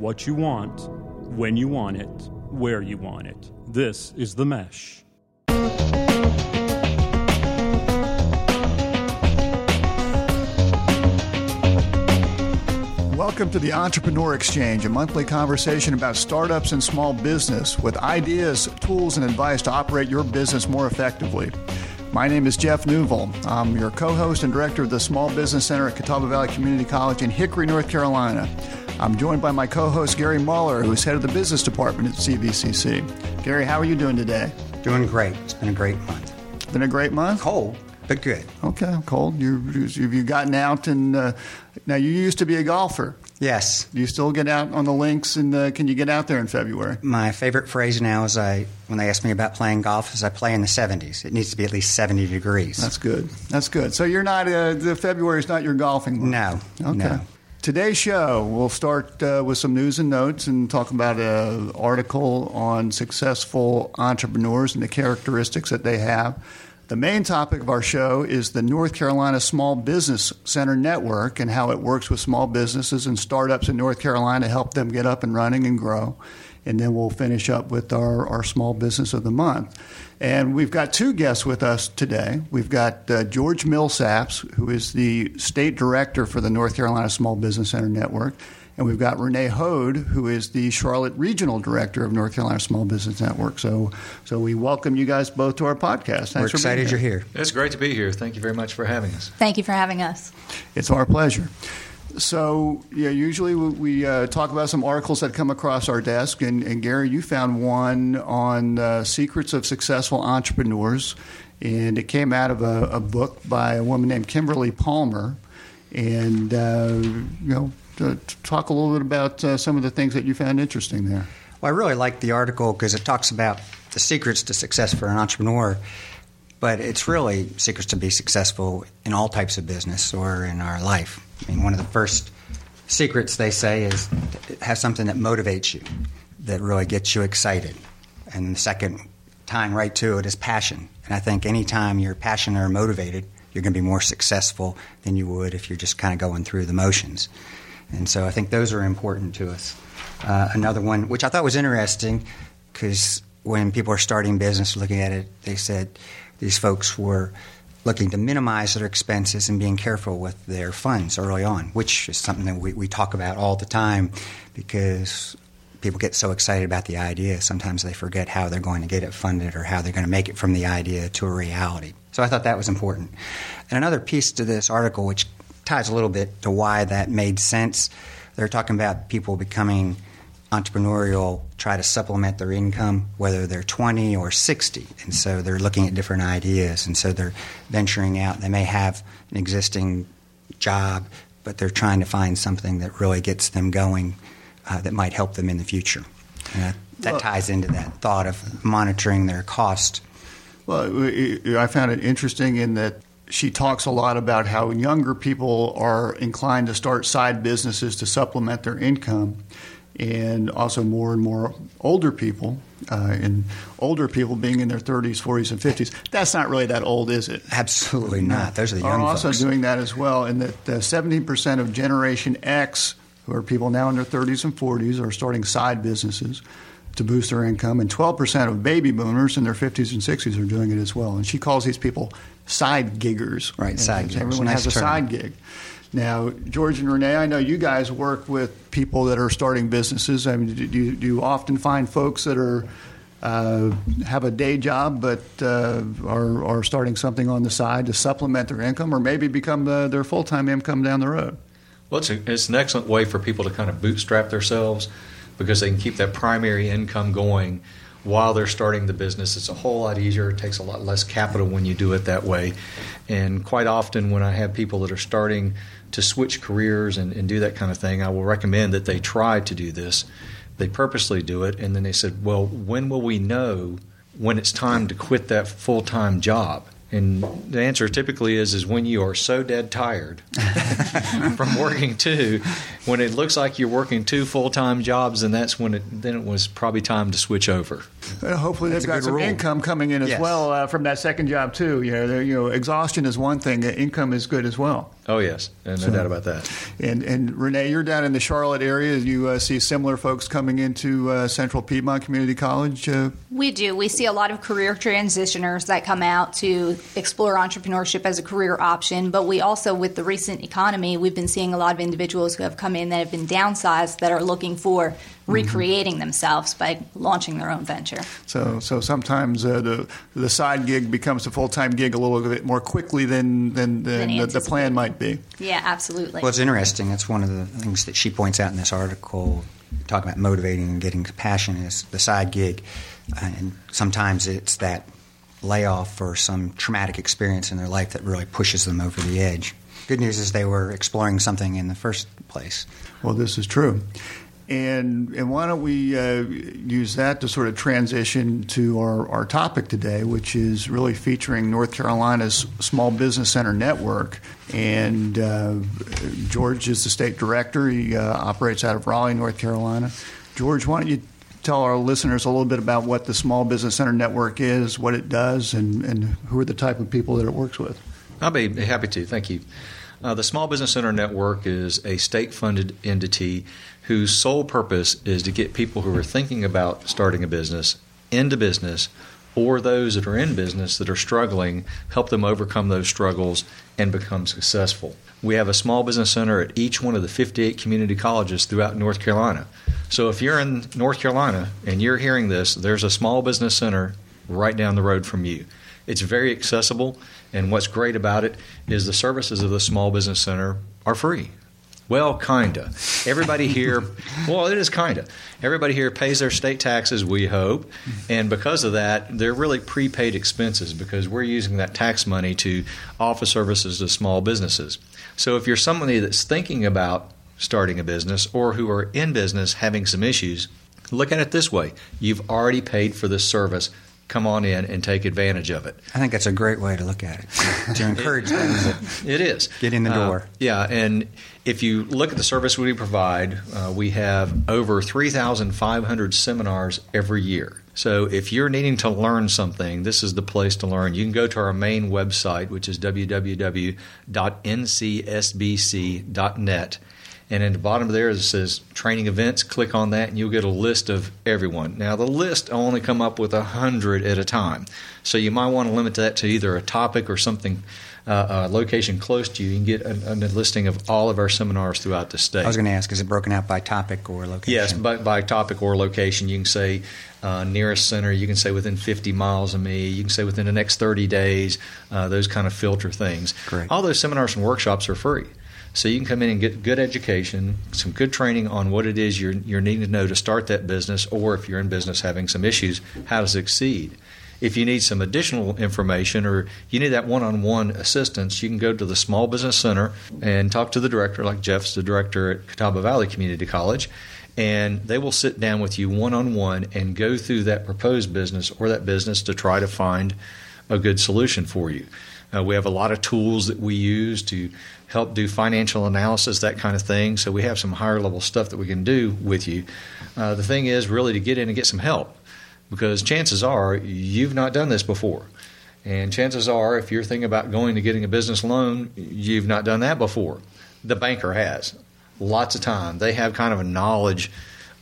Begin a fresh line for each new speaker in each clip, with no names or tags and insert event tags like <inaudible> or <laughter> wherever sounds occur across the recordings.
what you want, when you want it, where you want it. This is The Mesh.
Welcome to the Entrepreneur Exchange, a monthly conversation about startups and small business with ideas, tools, and advice to operate your business more effectively. My name is Jeff Neuville. I'm your co host and director of the Small Business Center at Catawba Valley Community College in Hickory, North Carolina. I'm joined by my co host, Gary Muller, who is head of the business department at CVCC. Gary, how are you doing today?
Doing great. It's been a great month.
Been a great month?
Cold, but good.
Okay, cold. You, have you gotten out and uh, now you used to be a golfer.
Yes.
Do you still get out on the links and uh, can you get out there in February?
My favorite phrase now is I when they ask me about playing golf is I play in the 70s. It needs to be at least 70 degrees.
That's good. That's good. So you're not uh, the February is not your golfing
month.
No. Okay.
No.
Today's show, we'll start uh, with some news and notes and talk about an article on successful entrepreneurs and the characteristics that they have. The main topic of our show is the North Carolina Small Business Center Network and how it works with small businesses and startups in North Carolina to help them get up and running and grow. And then we'll finish up with our, our small business of the month. And we've got two guests with us today. We've got uh, George Millsaps, who is the state director for the North Carolina Small Business Center Network. And we've got Renee Hode, who is the Charlotte Regional Director of North Carolina Small Business Network. So, so we welcome you guys both to our podcast.
Thanks We're excited
here.
you're here.
It's great to be here. Thank you very much for having us.
Thank you for having us.
It's our pleasure. So, yeah, usually we uh, talk about some articles that come across our desk, and, and Gary, you found one on uh, secrets of successful entrepreneurs, and it came out of a, a book by a woman named Kimberly Palmer, and uh, you know, to, to talk a little bit about uh, some of the things that you found interesting there.
Well, I really like the article because it talks about the secrets to success for an entrepreneur but it's really secrets to be successful in all types of business or in our life. I mean, one of the first secrets they say is have something that motivates you, that really gets you excited. And the second tying right to it is passion. And I think anytime you're passionate or motivated, you're going to be more successful than you would if you're just kind of going through the motions. And so I think those are important to us. Uh, another one, which I thought was interesting, because when people are starting business, looking at it, they said these folks were looking to minimize their expenses and being careful with their funds early on, which is something that we, we talk about all the time because people get so excited about the idea, sometimes they forget how they're going to get it funded or how they're going to make it from the idea to a reality. So I thought that was important. And another piece to this article, which ties a little bit to why that made sense, they're talking about people becoming entrepreneurial try to supplement their income, whether they're 20 or 60. And so they're looking at different ideas. And so they're venturing out. They may have an existing job, but they're trying to find something that really gets them going uh, that might help them in the future. Uh, that well, ties into that thought of monitoring their cost.
Well, I found it interesting in that she talks a lot about how younger people are inclined to start side businesses to supplement their income and also more and more older people, uh, and older people being in their 30s, 40s, and 50s. That's not really that old, is it?
Absolutely not. Those are the young
are also
folks.
doing that as well, and that uh, 70% of Generation X, who are people now in their 30s and 40s, are starting side businesses to boost their income, and 12% of baby boomers in their 50s and 60s are doing it as well. And she calls these people side giggers.
Right, side giggers.
Everyone
nice
has a
term.
side gig. Now, George and Renee, I know you guys work with people that are starting businesses. I mean, do you, do you often find folks that are uh, have a day job but uh, are, are starting something on the side to supplement their income or maybe become the, their full time income down the road?
Well, it's, a, it's an excellent way for people to kind of bootstrap themselves because they can keep that primary income going while they're starting the business. It's a whole lot easier. It takes a lot less capital when you do it that way. And quite often, when I have people that are starting to switch careers and, and do that kind of thing, I will recommend that they try to do this. They purposely do it, and then they said, Well, when will we know when it's time to quit that full time job? And the answer typically is is when you are so dead tired <laughs> from working two, when it looks like you're working two full time jobs, and that's when it then it was probably time to switch over.
Well, hopefully,
that's
they've got some
rule.
income coming in as
yes.
well uh, from that second job too. You know, you know, exhaustion is one thing; income is good as well.
Oh yes, and no
So-
doubt about that.
And and Renee, you're down in the Charlotte area. You uh, see similar folks coming into uh, Central Piedmont Community College. Uh,
We do. We see a lot of career transitioners that come out to explore entrepreneurship as a career option. But we also, with the recent economy, we've been seeing a lot of individuals who have come in that have been downsized that are looking for recreating themselves by launching their own venture.
so so sometimes uh, the the side gig becomes a full time gig a little bit more quickly than than, than
Than
the, the plan might be.
Yeah, absolutely.
Well, it's interesting. It's one of the things that she points out in this article, talking about motivating and getting passion is the side gig, Uh, and sometimes it's that layoff or some traumatic experience in their life that really pushes them over the edge. Good news is they were exploring something in the first place.
Well, this is true. And, and why don't we uh, use that to sort of transition to our, our topic today, which is really featuring North Carolina's Small Business Center Network. And uh, George is the state director. He uh, operates out of Raleigh, North Carolina. George, why don't you tell our listeners a little bit about what the Small Business Center Network is, what it does, and, and who are the type of people that it works with?
I'll be happy to. Thank you. Uh, the Small Business Center Network is a state funded entity whose sole purpose is to get people who are thinking about starting a business into business or those that are in business that are struggling, help them overcome those struggles and become successful. We have a small business center at each one of the 58 community colleges throughout North Carolina. So if you're in North Carolina and you're hearing this, there's a small business center right down the road from you. It's very accessible, and what's great about it is the services of the Small Business Center are free. Well, kinda. Everybody here, well, it is kinda. Everybody here pays their state taxes, we hope, and because of that, they're really prepaid expenses because we're using that tax money to offer services to small businesses. So if you're somebody that's thinking about starting a business or who are in business having some issues, look at it this way you've already paid for this service. Come on in and take advantage of it.
I think that's a great way to look at it, to <laughs> encourage them to
It is.
Get in the
Uh,
door.
yeah, and if you look at the service we provide, uh, we have over 3,500 seminars every year. So if you're needing to learn something, this is the place to learn. You can go to our main website, which is www.ncsbc.net. And in the bottom of there it says training events. Click on that, and you'll get a list of everyone. Now, the list only come up with a hundred at a time, so you might want to limit that to either a topic or something, uh, a location close to you. You can get a, a listing of all of our seminars throughout the state.
I was going to ask, is it broken out by topic or location?
Yes, by, by topic or location. You can say uh, nearest center. You can say within 50 miles of me. You can say within the next 30 days. Uh, those kind of filter things.
Great.
All those seminars and workshops are free. So you can come in and get good education, some good training on what it is you're, you're needing to know to start that business, or if you're in business having some issues, how to succeed. If you need some additional information or you need that one on one assistance, you can go to the Small Business Center and talk to the director, like Jeff's the director at Catawba Valley Community College, and they will sit down with you one on one and go through that proposed business or that business to try to find a good solution for you. Uh, we have a lot of tools that we use to help do financial analysis, that kind of thing. So we have some higher level stuff that we can do with you. Uh, the thing is really to get in and get some help because chances are you've not done this before. And chances are, if you're thinking about going to getting a business loan, you've not done that before. The banker has lots of time. They have kind of a knowledge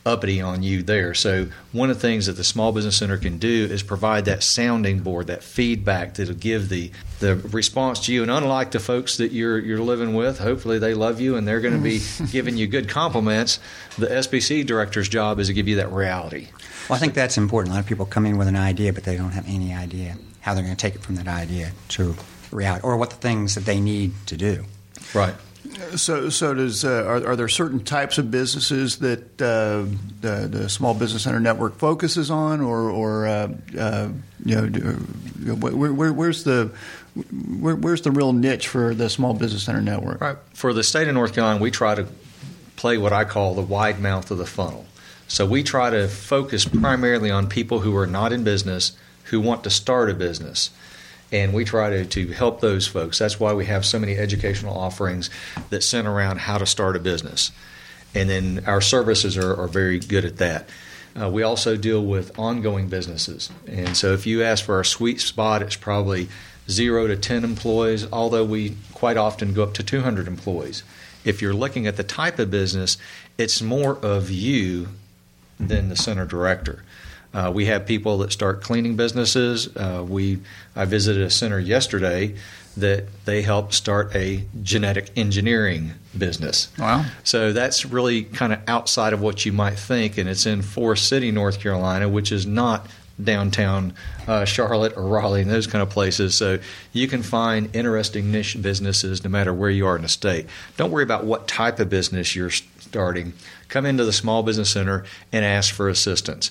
uppity on you there. So one of the things that the Small Business Center can do is provide that sounding board, that feedback that'll give the the response to you. And unlike the folks that you're you're living with, hopefully they love you and they're going to be <laughs> giving you good compliments. The SBC director's job is to give you that reality.
Well, I think that's important. A lot of people come in with an idea, but they don't have any idea how they're going to take it from that idea to reality, or what the things that they need to do.
Right.
So, so does uh, are, are there certain types of businesses that uh, the, the Small Business Center Network focuses on, or, or uh, uh, you know, do- where, where, where's the where, where's the real niche for the Small Business Center Network?
Right. For the state of North Carolina, we try to play what I call the wide mouth of the funnel. So we try to focus primarily on people who are not in business who want to start a business. And we try to, to help those folks. That's why we have so many educational offerings that center around how to start a business. And then our services are, are very good at that. Uh, we also deal with ongoing businesses. And so if you ask for our sweet spot, it's probably zero to 10 employees, although we quite often go up to 200 employees. If you're looking at the type of business, it's more of you than the center director. Uh, we have people that start cleaning businesses. Uh, we I visited a center yesterday that they helped start a genetic engineering business.
Wow!
So that's really kind of outside of what you might think, and it's in Forest City, North Carolina, which is not downtown uh, Charlotte or Raleigh and those kind of places. So you can find interesting niche businesses no matter where you are in the state. Don't worry about what type of business you're starting. Come into the Small Business Center and ask for assistance.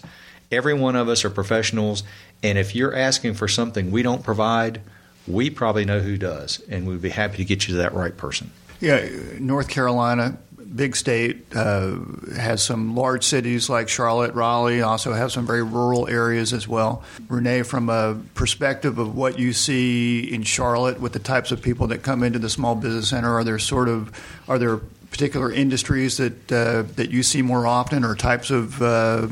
Every one of us are professionals, and if you're asking for something we don't provide, we probably know who does, and we'd be happy to get you to that right person.
Yeah, North Carolina, big state, uh, has some large cities like Charlotte, Raleigh, also have some very rural areas as well. Renee, from a perspective of what you see in Charlotte with the types of people that come into the small business center, are there sort of are there particular industries that uh, that you see more often, or types of uh,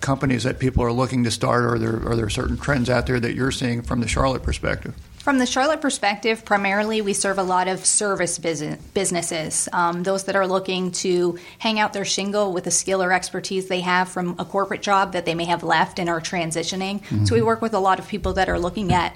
companies that people are looking to start? Or are there are there certain trends out there that you're seeing from the Charlotte perspective?
From the Charlotte perspective, primarily we serve a lot of service business, businesses, um, those that are looking to hang out their shingle with a skill or expertise they have from a corporate job that they may have left and are transitioning. Mm-hmm. So we work with a lot of people that are looking at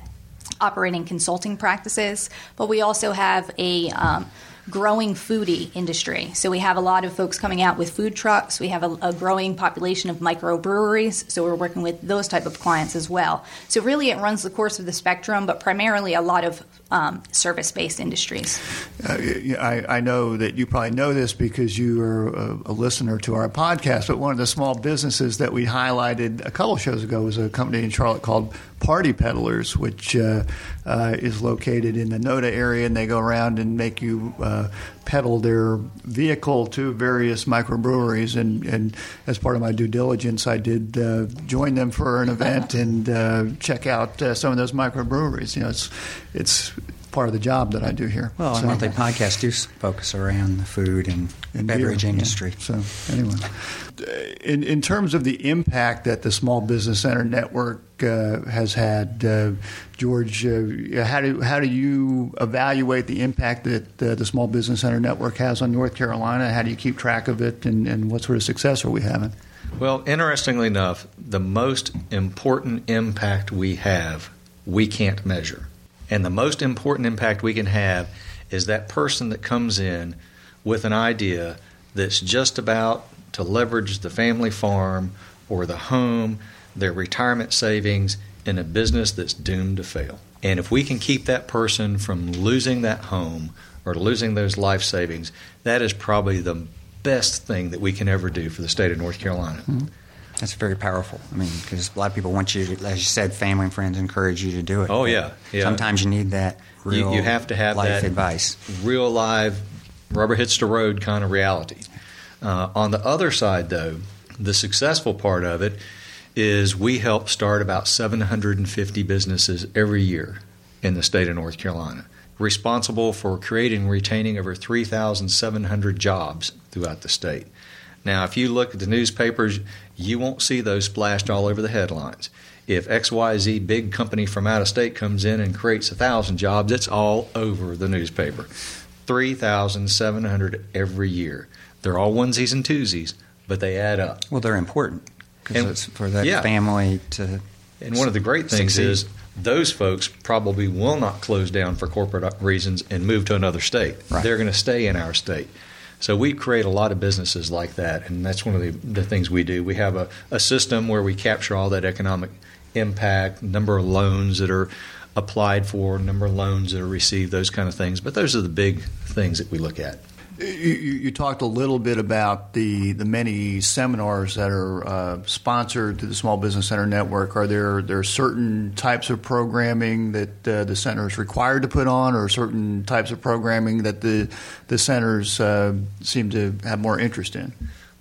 operating consulting practices, but we also have a um, growing foodie industry. So we have a lot of folks coming out with food trucks. We have a, a, growing population of microbreweries. So we're working with those type of clients as well. So really, it runs the course of the spectrum, but primarily a lot of um, service-based industries.
Uh, I, I, know that you probably know this because you are a, a, listener to our podcast. But one of the small businesses that we highlighted a couple shows ago was a company in Charlotte called Party Peddlers, which uh, uh, is located in the NODA area, and they go around and make you uh, peddle their vehicle to various microbreweries. And, and as part of my due diligence, I did uh, join them for an event and uh, check out uh, some of those microbreweries. You know, it's it's part of the job that I do here.
Well, so, monthly podcasts do focus around the food and, and beverage beer, industry.
Yeah. So anyway, in in terms of the impact that the Small Business Center network uh, has had, uh, George, uh, how do how do you evaluate the impact that uh, the Small Business Center network has on North Carolina? How do you keep track of it, and, and what sort of success are we having?
Well, interestingly enough, the most important impact we have, we can't measure. And the most important impact we can have is that person that comes in with an idea that's just about to leverage the family farm or the home, their retirement savings in a business that's doomed to fail. And if we can keep that person from losing that home or losing those life savings, that is probably the best thing that we can ever do for the state of North Carolina. Mm-hmm.
That's very powerful. I mean, because a lot of people want you, to, as you said, family and friends encourage you to do it.
Oh yeah, yeah.
Sometimes you need that real.
You, you have to have
life
that
advice,
real live, rubber hits the road kind of reality. Uh, on the other side, though, the successful part of it is we help start about 750 businesses every year in the state of North Carolina, responsible for creating and retaining over 3,700 jobs throughout the state. Now, if you look at the newspapers, you won't see those splashed all over the headlines. If XYZ big company from out of state comes in and creates a thousand jobs, it's all over the newspaper. 3,700 every year. They're all onesies and twosies, but they add up.
Well, they're important because it's for that yeah. family to.
And one of the great things succeed. is those folks probably will not close down for corporate reasons and move to another state.
Right.
They're going to stay in our state. So we create a lot of businesses like that, and that's one of the, the things we do. We have a, a system where we capture all that economic impact, number of loans that are applied for, number of loans that are received, those kind of things. But those are the big things that we look at.
You, you, talked a little bit about the, the many seminars that are uh, sponsored to the Small Business Center Network. Are there there certain types of programming that uh, the center is required to put on, or certain types of programming that the the centers uh, seem to have more interest in?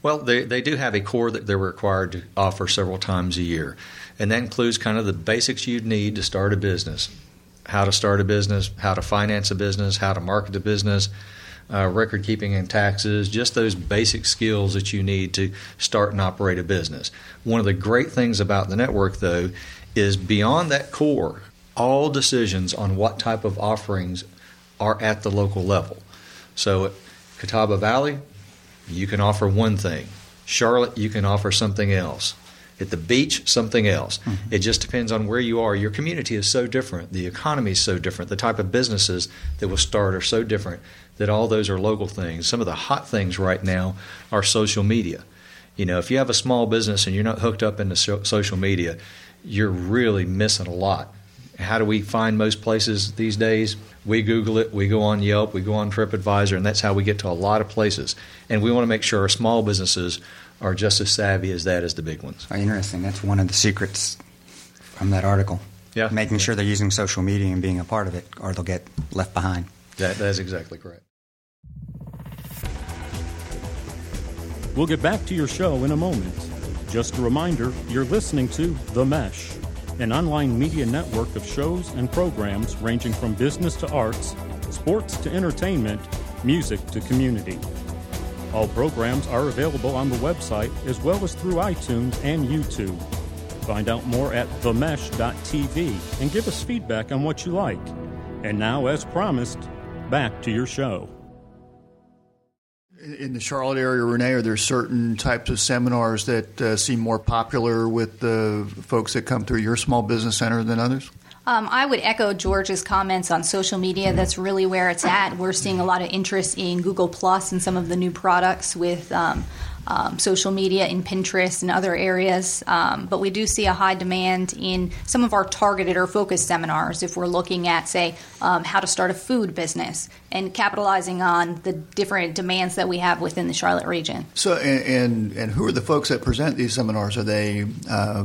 Well, they, they do have a core that they're required to offer several times a year, and that includes kind of the basics you'd need to start a business how to start a business, how to finance a business, how to market a business uh, record keeping and taxes, just those basic skills that you need to start and operate a business. One of the great things about the network, though, is beyond that core, all decisions on what type of offerings are at the local level. So at Catawba Valley, you can offer one thing. Charlotte, you can offer something else. At the beach, something else. Mm-hmm. It just depends on where you are. Your community is so different. The economy is so different. The type of businesses that will start are so different that all those are local things. Some of the hot things right now are social media. You know, if you have a small business and you're not hooked up into so- social media, you're really missing a lot. How do we find most places these days? We Google it, we go on Yelp, we go on TripAdvisor, and that's how we get to a lot of places. And we want to make sure our small businesses are just as savvy as that as the big ones.
Oh, interesting. That's one of the secrets from that article.
Yeah.
Making sure they're using social media and being a part of it, or they'll get left behind.
That, that is exactly correct.
We'll get back to your show in a moment. Just a reminder you're listening to The Mesh, an online media network of shows and programs ranging from business to arts, sports to entertainment, music to community. All programs are available on the website as well as through iTunes and YouTube. Find out more at themesh.tv and give us feedback on what you like. And now, as promised, back to your show.
In the Charlotte area, Renee, are there certain types of seminars that uh, seem more popular with the folks that come through your small business center than others?
Um, I would echo George's comments on social media. That's really where it's at. We're seeing a lot of interest in Google Plus and some of the new products with um, um, social media in Pinterest and other areas. Um, but we do see a high demand in some of our targeted or focused seminars if we're looking at, say, um, how to start a food business and capitalizing on the different demands that we have within the Charlotte region.
So, and, and, and who are the folks that present these seminars? Are they uh,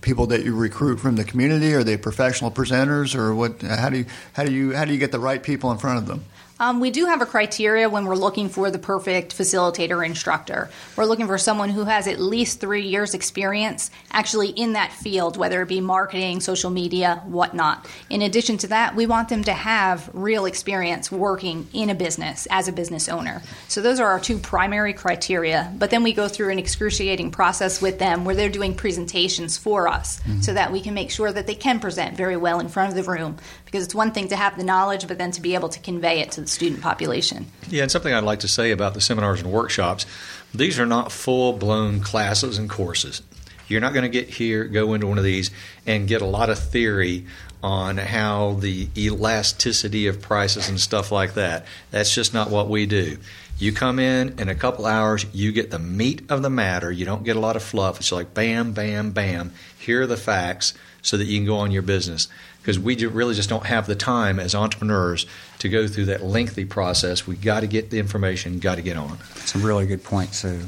people that you recruit from the community? Are they professional presenters, or what? How do you how do you how do you get the right people in front of them?
Um, we do have a criteria when we're looking for the perfect facilitator instructor. We're looking for someone who has at least three years' experience actually in that field, whether it be marketing, social media, whatnot. In addition to that, we want them to have real experience working in a business as a business owner. So those are our two primary criteria. But then we go through an excruciating process with them where they're doing presentations for us mm-hmm. so that we can make sure that they can present very well in front of the room. Because it's one thing to have the knowledge, but then to be able to convey it to the student population.
Yeah, and something I'd like to say about the seminars and workshops these are not full blown classes and courses. You're not going to get here, go into one of these, and get a lot of theory on how the elasticity of prices and stuff like that. That's just not what we do. You come in in a couple hours, you get the meat of the matter. You don't get a lot of fluff. It's like bam, bam, bam. Here are the facts so that you can go on your business because we really just don't have the time as entrepreneurs to go through that lengthy process. We got to get the information, got to get on.
It's a really good point. So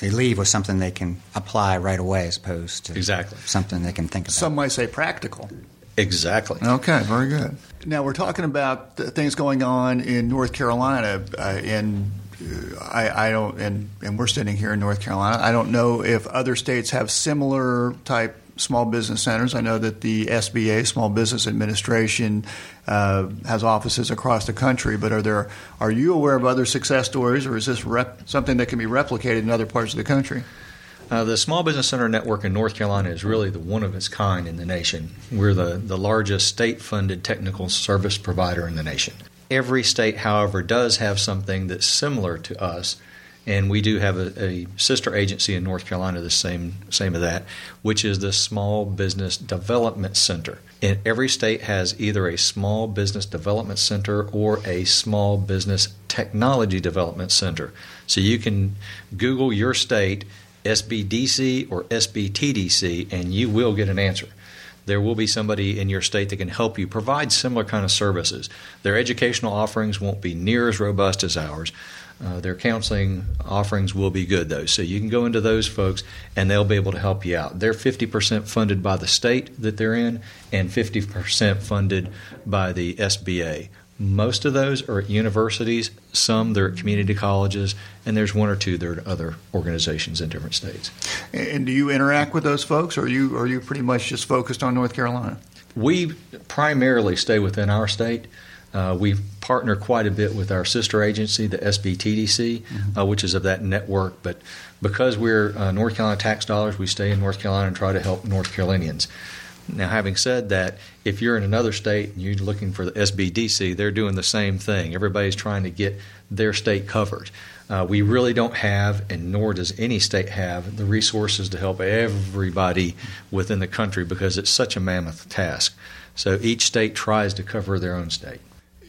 they leave with something they can apply right away, as opposed to
exactly
something they can think about.
Some might say practical.
Exactly.
Okay, very good. Now we're talking about things going on in North Carolina, uh, and uh, I, I, don't, and, and we're sitting here in North Carolina. I don't know if other states have similar type small business centers. I know that the SBA, Small Business Administration, uh, has offices across the country. But are there are you aware of other success stories, or is this rep- something that can be replicated in other parts of the country?
Uh, the Small Business Center Network in North Carolina is really the one of its kind in the nation. We're the, the largest state funded technical service provider in the nation. Every state, however, does have something that's similar to us and we do have a, a, sister agency in North Carolina, the same same of that, which is the Small Business Development Center. And every state has either a Small Business Development Center or a Small Business Technology Development Center. So you can Google your state, SBDC or SBTDC, and you will get an answer there will be somebody in your state that can help you provide similar kind of services. Their educational offerings won't be near as robust as ours, uh, their counseling offerings will be good, though. So you can go into those folks and they'll be able to help you out. They're 50% funded by the state that they're in and 50% funded by the SBA. Most of those are at universities, some they're at community colleges, and there's one or two that are at other organizations in different states.
And do you interact with those folks, or are you, are you pretty much just focused on North Carolina?
We primarily stay within our state. Uh, we partner quite a bit with our sister agency, the SBTDC, mm-hmm. uh, which is of that network. But because we're uh, North Carolina tax dollars, we stay in North Carolina and try to help North Carolinians. Now, having said that, if you're in another state and you're looking for the SBDC, they're doing the same thing. Everybody's trying to get their state covered. Uh, we really don't have, and nor does any state have, the resources to help everybody within the country because it's such a mammoth task. So each state tries to cover their own state.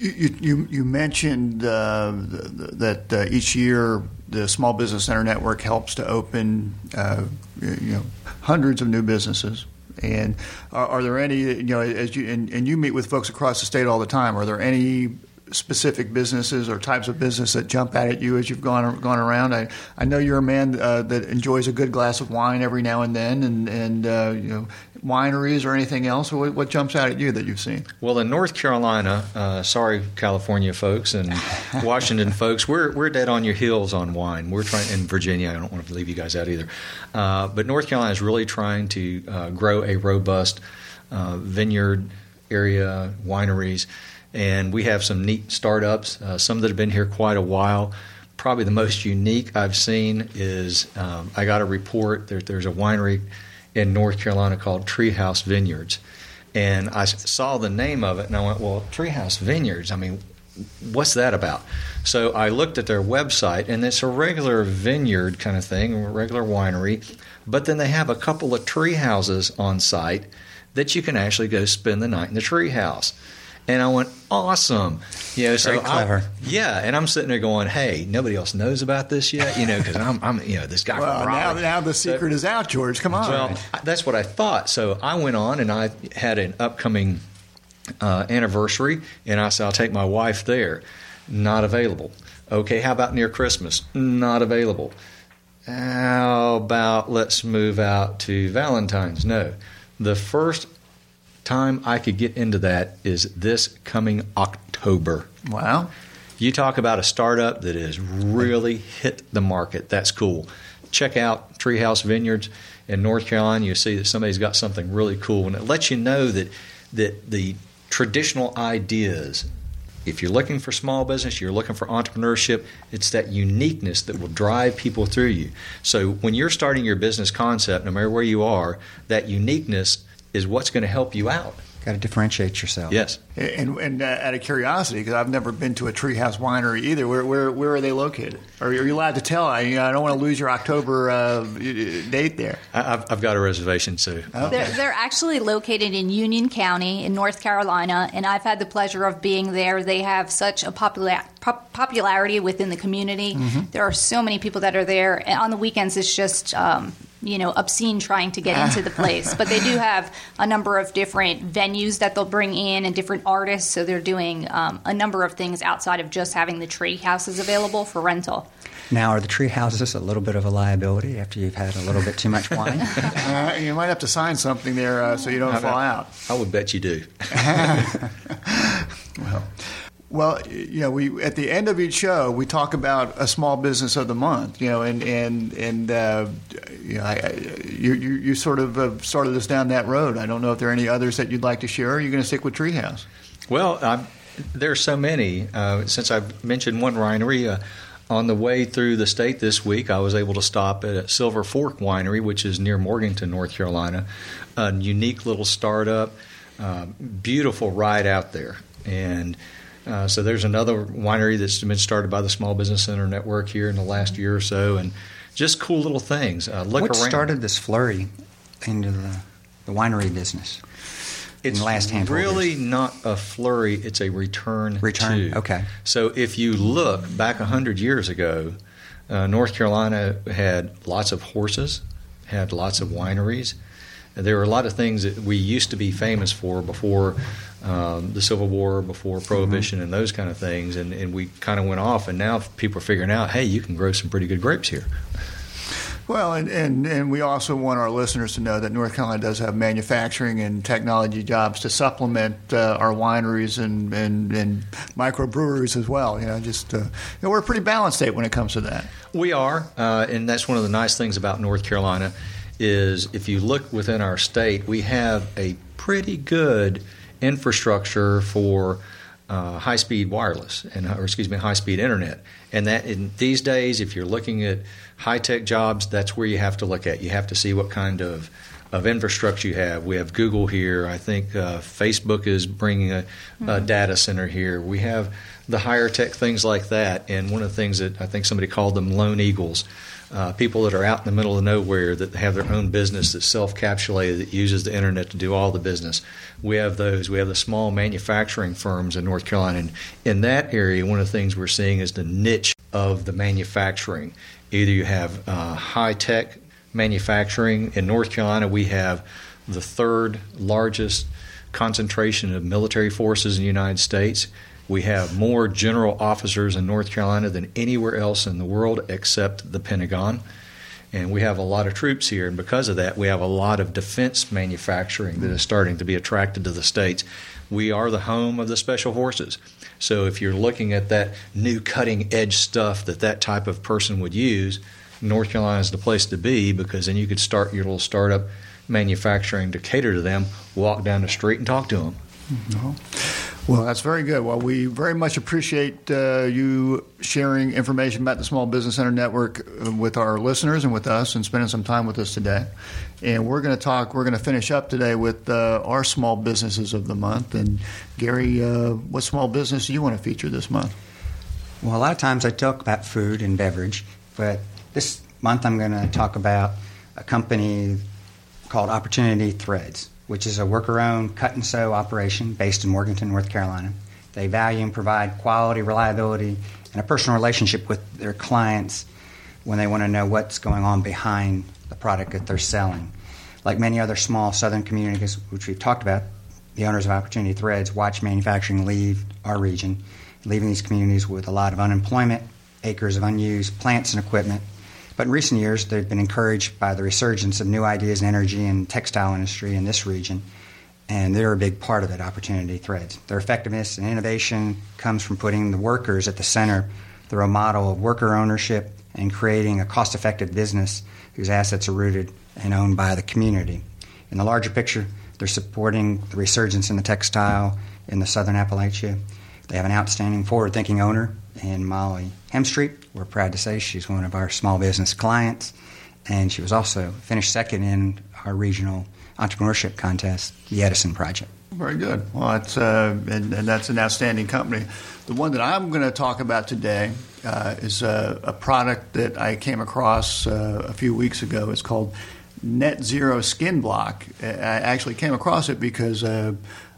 You, you, you mentioned uh, that uh, each year the Small Business Center Network helps to open uh, you know hundreds of new businesses. And are, are, there any you know as you and, and you meet with folks across the state all the time? Are there any specific businesses or types of business that jump out at you as you've gone gone around? I, I know you're a man uh, that enjoys a good glass of wine every now and then, and and uh, you know wineries or anything else. What, what, jumps out at you that you've seen?
Well, in North Carolina, uh, sorry California folks and <laughs> Washington folks, we're we're dead on your heels on wine. We're trying in Virginia. I don't want to leave you guys out either, uh, but North Carolina is really trying to uh, grow a robust uh, vineyard area wineries and we have some neat startups, uh, some that have been here quite a while. Probably the most unique I've seen is um, I got a report. that there's a winery in North Carolina called Treehouse Vineyards, and I saw the name of it, and I went, "Well, Treehouse Vineyards. I mean, what's that about?" So I looked at their website, and it's a regular vineyard kind of thing, a regular winery, but then they have a couple of tree houses on site that you can actually go spend the night in the tree house. And I went, awesome.
You know, so clever.
I, yeah, and I'm sitting there going, hey, nobody else knows about this yet, you know, because I'm, I'm, you know, this guy
well,
from
Now, now the secret so, is out, George. Come on.
Well, that's what I thought. So I went on and I had an upcoming uh, anniversary, and I said, I'll take my wife there. Not available. Okay, how about near Christmas? Not available. How about let's move out to Valentine's? No. The first time I could get into that is this coming October.
Wow.
You talk about a startup that has really hit the market. That's cool. Check out Treehouse Vineyards in North Carolina. You see that somebody's got something really cool, and it lets you know that that the traditional ideas. If you're looking for small business, you're looking for entrepreneurship, it's that uniqueness that will drive people through you. So when you're starting your business concept, no matter where you are, that uniqueness is what's going to help you out.
Got to differentiate yourself.
Yes.
And, and uh, out of curiosity, because I've never been to a treehouse winery either, where, where, where are they located? Are, are you allowed to tell? I, I don't want to lose your October uh, date there.
I, have I've got a reservation, so.
Okay. They're, they're actually located in Union County in North Carolina, and I've had the pleasure of being there. They have such a popular, pop, popularity within the community. Mm-hmm. There are so many people that are there. And on the weekends, it's just. Um, you know obscene trying to get into the <laughs> place but they do have a number of different venues that they'll bring in and different artists so they're doing um, a number of things outside of just having the tree houses available for rental
now, are the tree houses a little bit of a liability after you've had a little bit too much wine? <laughs>
uh, you might have to sign something there uh, so you don't fall out.
I would bet you do. <laughs>
well, well, you know, we at the end of each show we talk about a small business of the month. You know, and and and uh, you, know, I, I, you, you sort of uh, started us down that road. I don't know if there are any others that you'd like to share. Or are you going to stick with Treehouse?
Well, I'm, there are so many. Uh, since I've mentioned one winery, uh, on the way through the state this week, I was able to stop at Silver Fork Winery, which is near Morganton, North Carolina. A unique little startup, uh, beautiful ride out there, and uh, so there's another winery that's been started by the Small Business Center Network here in the last year or so, and just cool little things.
Uh, look what around. started this flurry into the, the winery business?
It's
last
really not a flurry; it's a return.
Return.
To.
Okay.
So if you look back hundred years ago, uh, North Carolina had lots of horses, had lots of wineries. There were a lot of things that we used to be famous for before um, the Civil War, before Prohibition, mm-hmm. and those kind of things. And, and we kind of went off, and now people are figuring out, hey, you can grow some pretty good grapes here.
Well, and, and, and we also want our listeners to know that North Carolina does have manufacturing and technology jobs to supplement uh, our wineries and, and, and microbreweries as well. You know, just uh, you know, we're a pretty balanced state when it comes to that.
We are, uh, and that's one of the nice things about North Carolina is if you look within our state, we have a pretty good infrastructure for uh, high speed wireless and or excuse me high speed internet and that in these days if you're looking at high tech jobs that's where you have to look at you have to see what kind of of infrastructure you have. We have Google here. I think uh, Facebook is bringing a, mm-hmm. a, data center here. We have the higher tech things like that. And one of the things that I think somebody called them lone eagles. Uh, people that are out in the middle of nowhere that have their own business that's self-capsulated that uses the internet to do all the business. We have those. We have the small manufacturing firms in North Carolina. And in that area, one of the things we're seeing is the niche of the manufacturing. Either you have uh, high tech manufacturing. In North Carolina, we have the third largest concentration of military forces in the United States. We have more general officers in North Carolina than anywhere else in the world except the Pentagon. And we have a lot of troops here, and because of that, we have a lot of defense manufacturing that is starting to be attracted to the states. We are the home of the special forces. So if you're looking at that new cutting edge stuff that that type of person would use, North Carolina is the place to be because then you could start your little startup manufacturing to cater to them, walk down the street and talk to them.
Mm-hmm. Well, that's very good. Well, we very much appreciate uh, you sharing information about the Small Business Center Network uh, with our listeners and with us and spending some time with us today. And we're going to talk, we're going to finish up today with uh, our small businesses of the month. And Gary, uh, what small business do you want to feature this month?
Well, a lot of times I talk about food and beverage, but this month I'm going to talk about a company called Opportunity Threads, which is a worker owned cut and sew operation based in Morganton, North Carolina. They value and provide quality, reliability, and a personal relationship with their clients when they want to know what's going on behind the product that they're selling. Like many other small southern communities, which we've talked about, the owners of Opportunity Threads watch manufacturing leave our region, leaving these communities with a lot of unemployment, acres of unused plants and equipment, but in recent years, they've been encouraged by the resurgence of new ideas and energy in textile industry in this region, and they're a big part of it, opportunity threads. Their effectiveness and innovation comes from putting the workers at the center through a model of worker ownership and creating a cost-effective business whose assets are rooted and owned by the community. In the larger picture, they're supporting the resurgence in the textile in the southern Appalachia. They have an outstanding forward-thinking owner in Molly Hemstreet. We're proud to say she's one of our small business clients, and she was also finished second in our regional entrepreneurship contest, the Edison Project.
Very good. Well, that's uh, and, and, that's an outstanding company. The one that I'm going to talk about today uh, is a, a, product that I came across uh, a few weeks ago. It's called Net Zero Skin Block. I actually came across it because uh,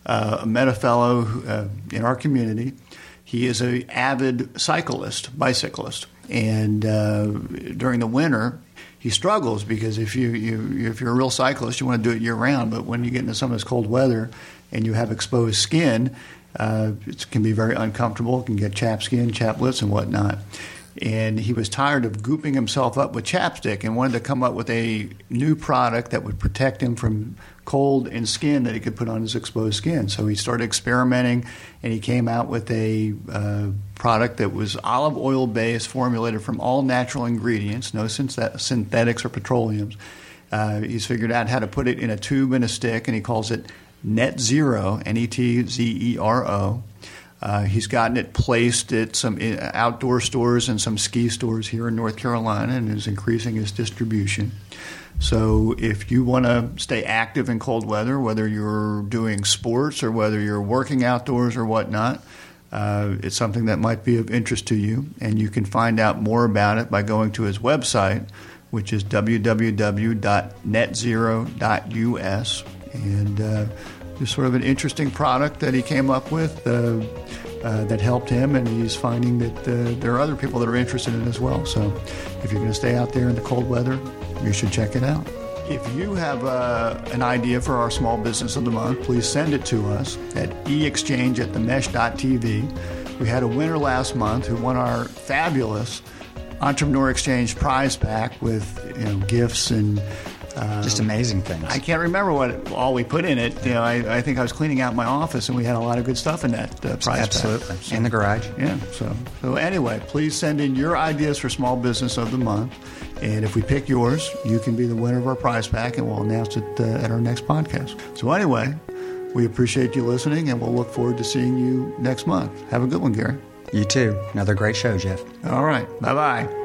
uh, I met a fellow uh, in our community he is an avid cyclist, bicyclist, and uh, during the winter, he struggles because if you, you if you're a real cyclist, you want to do it year round. But when you get into some of this cold weather and you have exposed skin, uh, it can be very uncomfortable. It can get chapped skin, chapped lips, and whatnot. And he was tired of gooping himself up with chapstick and wanted to come up with a new product that would protect him from cold and skin that he could put on his exposed skin. So he started experimenting and he came out with a uh, product that was olive oil based, formulated from all natural ingredients, no synthetics or petroleums. Uh, he's figured out how to put it in a tube and a stick, and he calls it Net Zero, N E T Z E R O. Uh, he's gotten it placed at some outdoor stores and some ski stores here in North Carolina and is increasing his distribution. So if you want to stay active in cold weather, whether you're doing sports or whether you're working outdoors or whatnot, uh, it's something that might be of interest to you. And you can find out more about it by going to his website, which is www.netzero.us. And uh, it's sort of an interesting product that he came up with. Uh, uh, that helped him, and he's finding that uh, there are other people that are interested in it as well. So, if you're going to stay out there in the cold weather, you should check it out. If you have uh, an idea for our small business of the month, please send it to us at eexchange at themesh.tv. We had a winner last month who won our fabulous Entrepreneur Exchange prize pack with you know, gifts and
uh, just amazing things.
I can't remember what all we put in it. You know, I, I, think I was cleaning out my office, and we had a lot of good stuff in that uh, prize
Absolutely,
pack.
in the garage.
Yeah. So, so anyway, please send in your ideas for small business of the month. And if we pick yours, you can be the winner of our prize pack, and we'll announce it uh, at our next podcast. So, anyway, we appreciate you listening, and we'll look forward to seeing you next month. Have a good one, Gary.
You too. Another great show, Jeff.
All right. Bye bye.